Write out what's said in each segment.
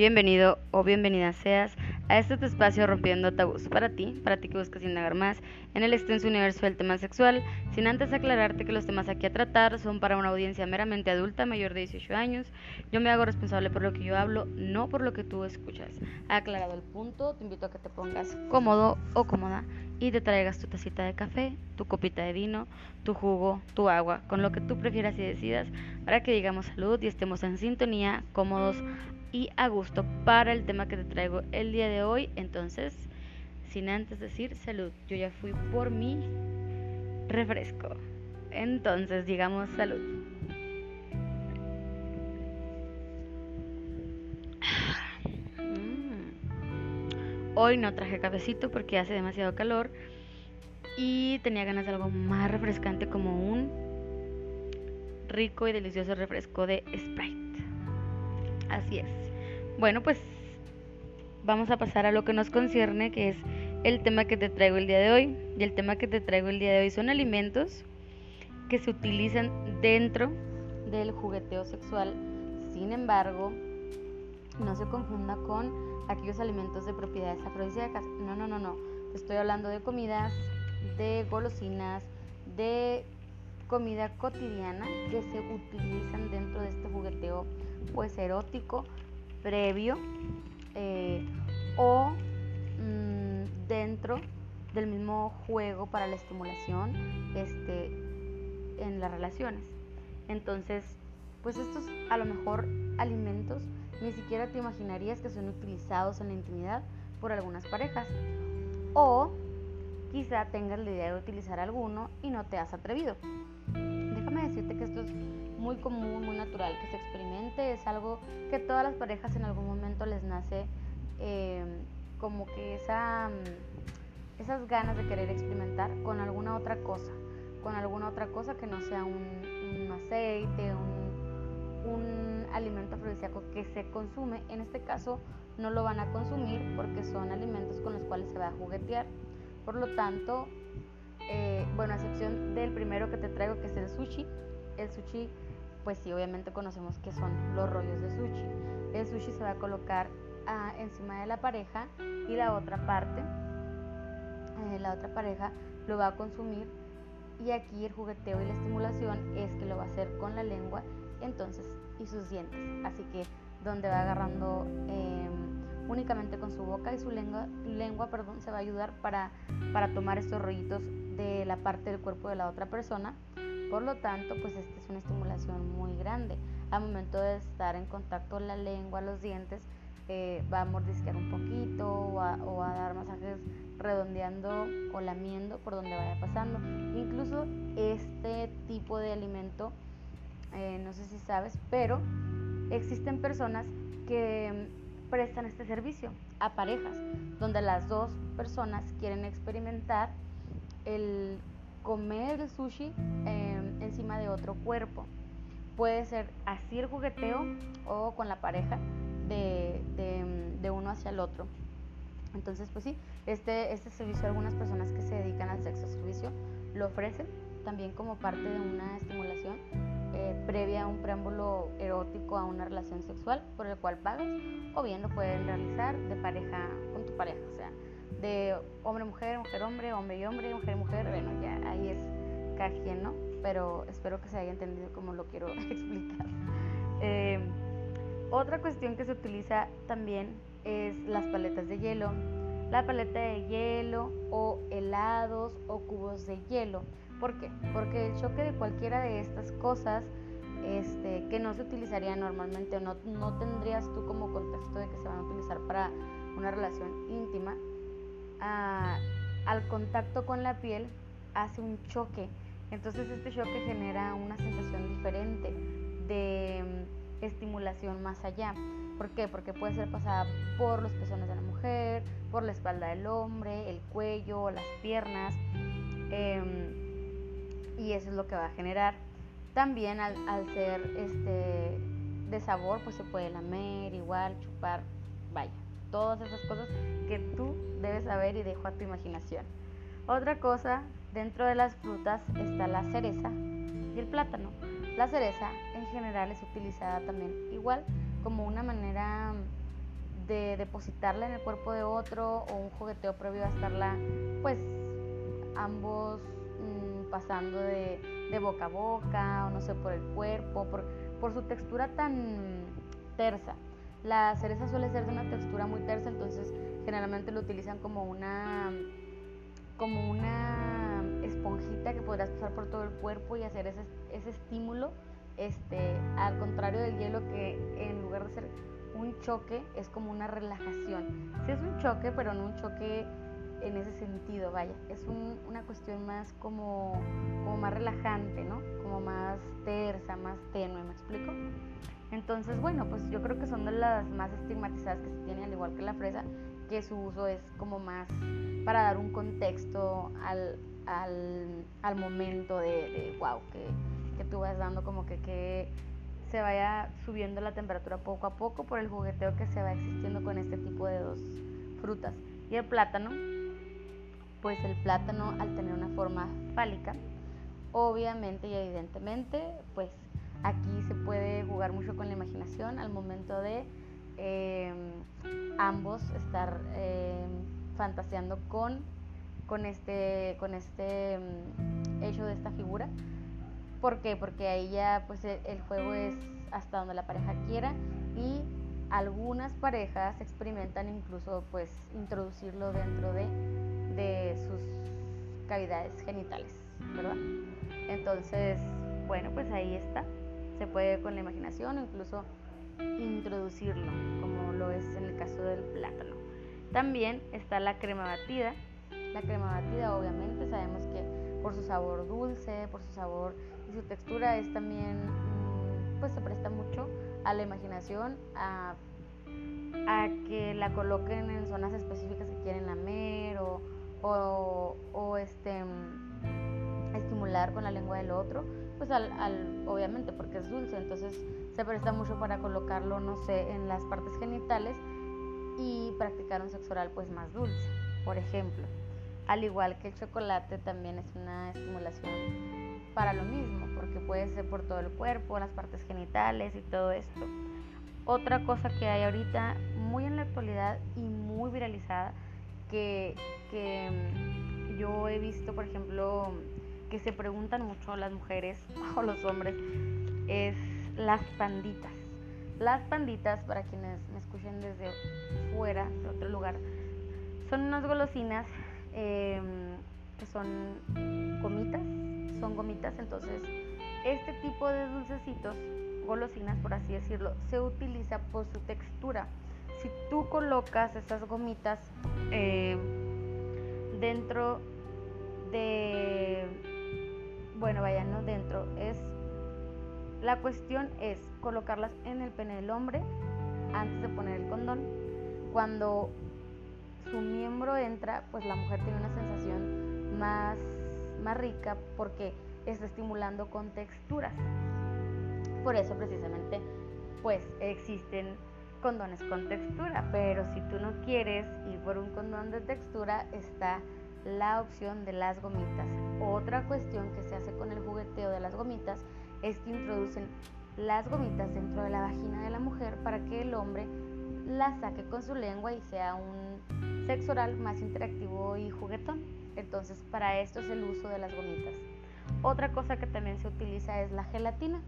Bienvenido o bienvenida seas a este espacio rompiendo tabús para ti, para ti que buscas indagar más en el extenso universo del tema sexual, sin antes aclararte que los temas aquí a tratar son para una audiencia meramente adulta mayor de 18 años. Yo me hago responsable por lo que yo hablo, no por lo que tú escuchas. Aclarado el punto, te invito a que te pongas cómodo o cómoda y te traigas tu tacita de café, tu copita de vino, tu jugo, tu agua, con lo que tú prefieras y decidas, para que digamos salud y estemos en sintonía, cómodos y a gusto para el tema que te traigo el día de hoy. Entonces, sin antes decir salud, yo ya fui por mi refresco. Entonces, digamos salud. Hoy no traje cafecito porque hace demasiado calor y tenía ganas de algo más refrescante como un rico y delicioso refresco de Sprite. Así es. Bueno, pues vamos a pasar a lo que nos concierne, que es el tema que te traigo el día de hoy. Y el tema que te traigo el día de hoy son alimentos que se utilizan dentro del jugueteo sexual. Sin embargo, no se confunda con aquellos alimentos de propiedades afrodisíacas. No, no, no, no. Estoy hablando de comidas, de golosinas, de comida cotidiana que se utilizan dentro de este jugueteo pues erótico previo eh, o dentro del mismo juego para la estimulación este, en las relaciones. Entonces, pues estos a lo mejor alimentos ni siquiera te imaginarías que son utilizados en la intimidad por algunas parejas. O quizá tengas la idea de utilizar alguno y no te has atrevido. Déjame decirte que esto es muy común, muy natural que se experimente, es algo que todas las parejas en algún momento les nace eh, como que esa, mm, esas ganas de querer experimentar con alguna otra cosa, con alguna otra cosa que no sea un, un aceite, un un alimento afrodisíaco que se consume, en este caso no lo van a consumir porque son alimentos con los cuales se va a juguetear. Por lo tanto, eh, bueno, a excepción del primero que te traigo, que es el sushi, el sushi, pues sí, obviamente conocemos que son los rollos de sushi. El sushi se va a colocar encima de la pareja y la otra parte, eh, la otra pareja lo va a consumir y aquí el jugueteo y la estimulación es que lo va a hacer con la lengua entonces y sus dientes. Así que donde va agarrando em, únicamente con su boca y su lengua, lengua perdón, se va a ayudar para, para tomar estos rollitos de la parte del cuerpo de la otra persona. Por lo tanto, pues esta es una estimulación muy grande. Al momento de estar en contacto la lengua, los dientes, va a mordisquear un poquito o a, o a, dar masajes redondeando o lamiendo por donde vaya pasando. Incluso este tipo de alimento eh, no sé si sabes, pero existen personas que prestan este servicio a parejas, donde las dos personas quieren experimentar el comer el sushi em, encima de otro cuerpo. Puede ser así el jugueteo o con la pareja de, de, uno hacia el otro. Entonces, pues sí, este, este servicio, algunas personas que se dedican al sexo servicio lo ofrecen también como parte de una estimulación eh, previa a un preámbulo erótico a una relación sexual por el cual pagas o bien lo pueden realizar de pareja con tu pareja, o sea, de hombre-mujer, mujer-hombre, hombre y hombre, mujer-mujer, bueno, ya ahí es cada quien, ¿no? Pero espero que se haya entendido como lo quiero explicar. Eh, otra cuestión que se utiliza también es las paletas de hielo. La paleta de hielo o helados o cubos de hielo ¿Por qué? Porque el choque de cualquiera de estas cosas este, que no se utilizaría normalmente o no, no tendrías tú como contexto de que se van a utilizar para una relación íntima, ah, al contacto con la piel hace un choque. Entonces este choque genera una sensación diferente de estimulación más allá. ¿Por qué? Porque puede ser pasada por los pezones de la mujer, por la espalda del hombre, el cuello, las piernas. Em, y eso es lo que va a generar. También al, ser este de sabor, pues se puede lamer, igual, chupar, vaya, todas esas cosas que tú debes saber y dejo a tu imaginación. Otra cosa, dentro de las frutas está la cereza y el plátano. La cereza en general es utilizada también igual como una manera de depositarla en el cuerpo de otro o un jugueteo previo a estarla, pues ambos mm, pasando de, boca a boca o no sé, por el cuerpo, por, por su textura tan tersa. La cereza suele ser de una textura muy tersa, entonces generalmente lo utilizan como una como una esponjita que podrás pasar por todo el cuerpo y hacer ese, ese estímulo, este, al contrario del hielo que en lugar de ser un choque es como una relajación. Sí es un choque, pero no un choque en ese sentido, vaya, es una cuestión más como, como más relajante, ¿no? Como más tersa, más tenue, ¿me explico? Entonces, bueno, pues yo creo que son de las más estigmatizadas que se tienen, al igual que la fresa, que su uso es como más para dar un contexto al, al, momento de, de wow, que, que, tú vas dando como que, que se vaya subiendo la temperatura poco a poco por el jugueteo que se va existiendo con este tipo de dos frutas. Y el plátano, pues el plátano al tener una forma fálica, obviamente y evidentemente, pues aquí se puede jugar mucho con la imaginación al momento de em, ambos estar em, fantaseando con, con este, con este em, hecho de esta figura. ¿Por qué? Porque ahí ya pues el, el juego es hasta donde la pareja quiera y algunas parejas experimentan incluso pues introducirlo dentro de, de sus cavidades genitales, ¿verdad? Entonces, bueno, pues ahí está. Se puede con la imaginación o incluso introducirlo, como lo es en el caso del plátano. También está la crema batida. La crema batida obviamente sabemos que por su sabor dulce, por su sabor y su textura es también, mm, pues se presta mucho a la imaginación, a, a que la coloquen en zonas específicas que quieren lamer o, o, o este, mm, estimular con la lengua del otro, pues al, al, obviamente porque es dulce, entonces se presta mucho para colocarlo, no sé, en las partes genitales y practicar un sexo oral pues más dulce, por ejemplo. Al igual que el chocolate también es una estimulación para lo mismo, porque puede ser por todo el cuerpo, las partes genitales y todo esto. Otra cosa que hay ahorita muy en la actualidad y muy viralizada, que, que mm, yo he visto, por ejemplo, que se preguntan mucho las mujeres o los hombres, es las panditas. Las panditas, para quienes me escuchen desde fuera, de otro lugar, son unas golosinas em, que son gomitas, son gomitas, entonces este tipo de dulcecitos, golosinas por así decirlo, se utiliza por su textura. Si tú colocas esas gomitas eh, dentro de, bueno, vaya, no dentro, es la cuestión es colocarlas en el pene del hombre antes de poner el condón. Cuando su miembro entra, pues la mujer tiene una sensación más, más rica porque está estimulando con texturas. Por eso precisamente pues existen condones con textura, pero si tú no quieres ir por un condón de textura, está la opción de las gomitas. Otra cuestión que se hace con el jugueteo de las gomitas es que introducen las gomitas dentro de la vagina de la mujer para que el hombre la saque con su lengua y sea un sexo más interactivo y juguetón. Entonces para esto es el uso de las gomitas. Otra cosa que también se utiliza es la gelatina.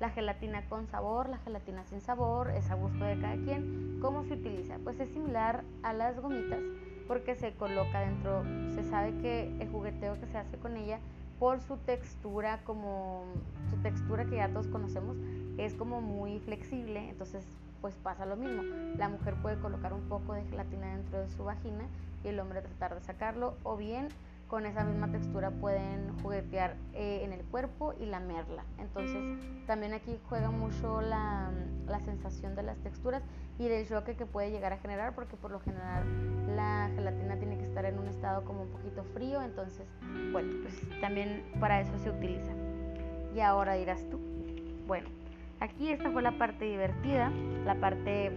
La gelatina con sabor, la gelatina sin sabor, es a gusto de cada quien. ¿Cómo se utiliza? Pues es similar a las gomitas porque se coloca dentro, se sabe que el jugueteo que se hace con ella por su textura, como su textura que ya todos conocemos, es como muy flexible, entonces pues pasa lo mismo. La mujer puede colocar un poco de gelatina dentro de su vagina y el hombre tratar de sacarlo, o bien con esa misma textura pueden juguetear eh, en el cuerpo y lamerla. Entonces también aquí juega mucho la, la, sensación de las texturas y del choque que puede llegar a generar porque por lo general la gelatina tiene que estar en un estado como un poquito frío. Entonces, bueno, pues también para eso se utiliza. Y ahora dirás tú, bueno, aquí esta fue la parte divertida, la parte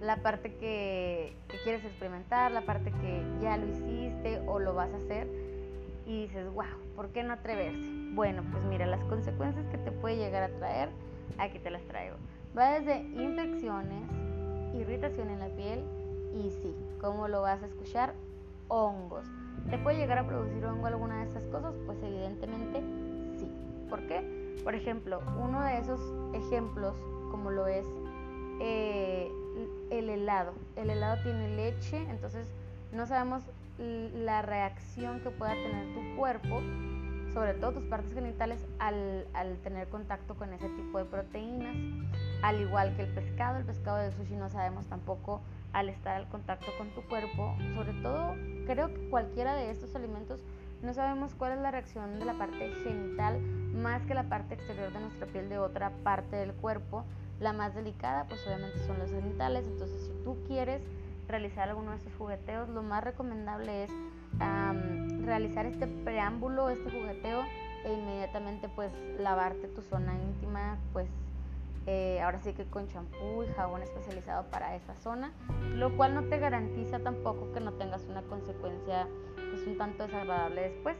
la parte que, quieres experimentar, la parte que ya lo hiciste o lo vas a hacer y dices, wow, ¿por qué no atreverse? Bueno, pues mira, las consecuencias que te puede llegar a traer, aquí te las traigo. Va desde infecciones, irritación en la piel y sí, ¿cómo lo vas a escuchar? Hongos. ¿Te puede llegar a producir hongo alguna de estas cosas? Pues evidentemente sí. ¿Por qué? Por ejemplo, uno de esos ejemplos, como lo es eh, el helado. El helado tiene leche, entonces no sabemos la reacción que pueda tener tu cuerpo, sobre todo tus partes genitales, al, al, tener contacto con ese tipo de proteínas. Al igual que el pescado, el pescado del sushi no sabemos tampoco al estar al contacto con tu cuerpo. Sobre todo, creo que cualquiera de estos alimentos no sabemos cuál es la reacción de la parte genital más que la parte exterior de nuestra piel de otra parte del cuerpo. La más delicada, pues obviamente son los genitales. Entonces, si tú quieres realizar alguno de estos jugueteos, lo más recomendable es realizar este preámbulo, este jugueteo e inmediatamente pues lavarte tu zona íntima, pues eh, ahora sí que con champú y jabón especializado para esa zona, lo cual no te garantiza tampoco que no tengas una consecuencia pues un tanto desagradable después,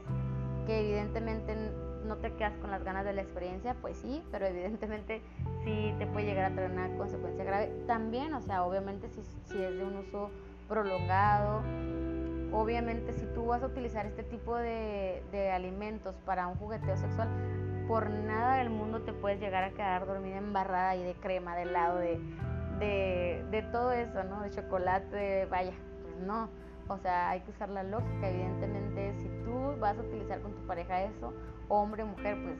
que evidentemente no te quedas con las ganas de la experiencia, pues sí, pero evidentemente sí te puede llegar a traer una consecuencia grave. También, o sea, obviamente si, si es de un uso prolongado, obviamente si tú vas a utilizar este tipo de, de alimentos para un jugueteo sexual, por nada del mundo te puedes llegar a quedar dormida embarrada y de crema, de helado, de, de, de todo eso, ¿no? De chocolate, vaya, pues no. O sea, hay que usar la lógica, evidentemente, si tú vas a utilizar con tu pareja eso, hombre o mujer, pues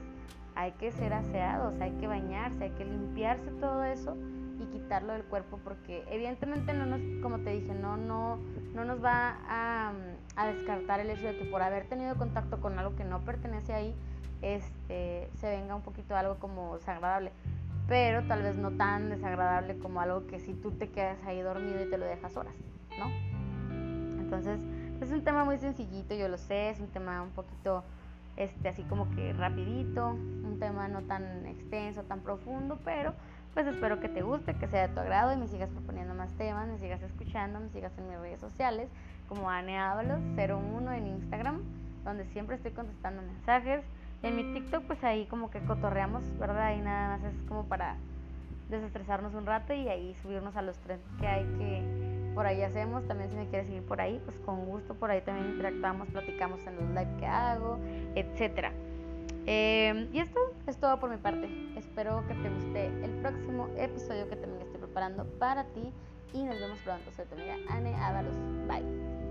hay que ser aseados, hay que bañarse, hay que limpiarse todo eso y quitarlo del cuerpo porque evidentemente no nos, como te dije, no, no, no nos va a, a descartar el hecho de que por haber tenido contacto con algo que no pertenece ahí, este, se venga un poquito algo como desagradable, pero tal vez no tan desagradable como algo que si tú te quedas ahí dormido y te lo dejas horas, ¿no? Entonces, es un tema muy sencillito, yo lo sé, es un tema un poquito este, así como que rapidito, un tema no tan extenso, tan profundo, pero pues espero que te guste, que sea de tu agrado y me sigas proponiendo más temas, me sigas escuchando, me sigas en mis redes sociales como Ane 01 en Instagram, donde siempre estoy contestando mensajes. En mi TikTok pues ahí como que cotorreamos, ¿verdad? Ahí nada más es como para desestresarnos un rato y ahí subirnos a los tres que hay que por ahí hacemos. También si me quieres seguir por ahí, pues con gusto por ahí también interactuamos, platicamos en los live que hago, etcétera. Eh, y esto es todo por mi parte. Espero que te guste el próximo episodio que también estoy preparando para ti. Y nos vemos pronto. Soy tu amiga Anne Ábalos. Bye.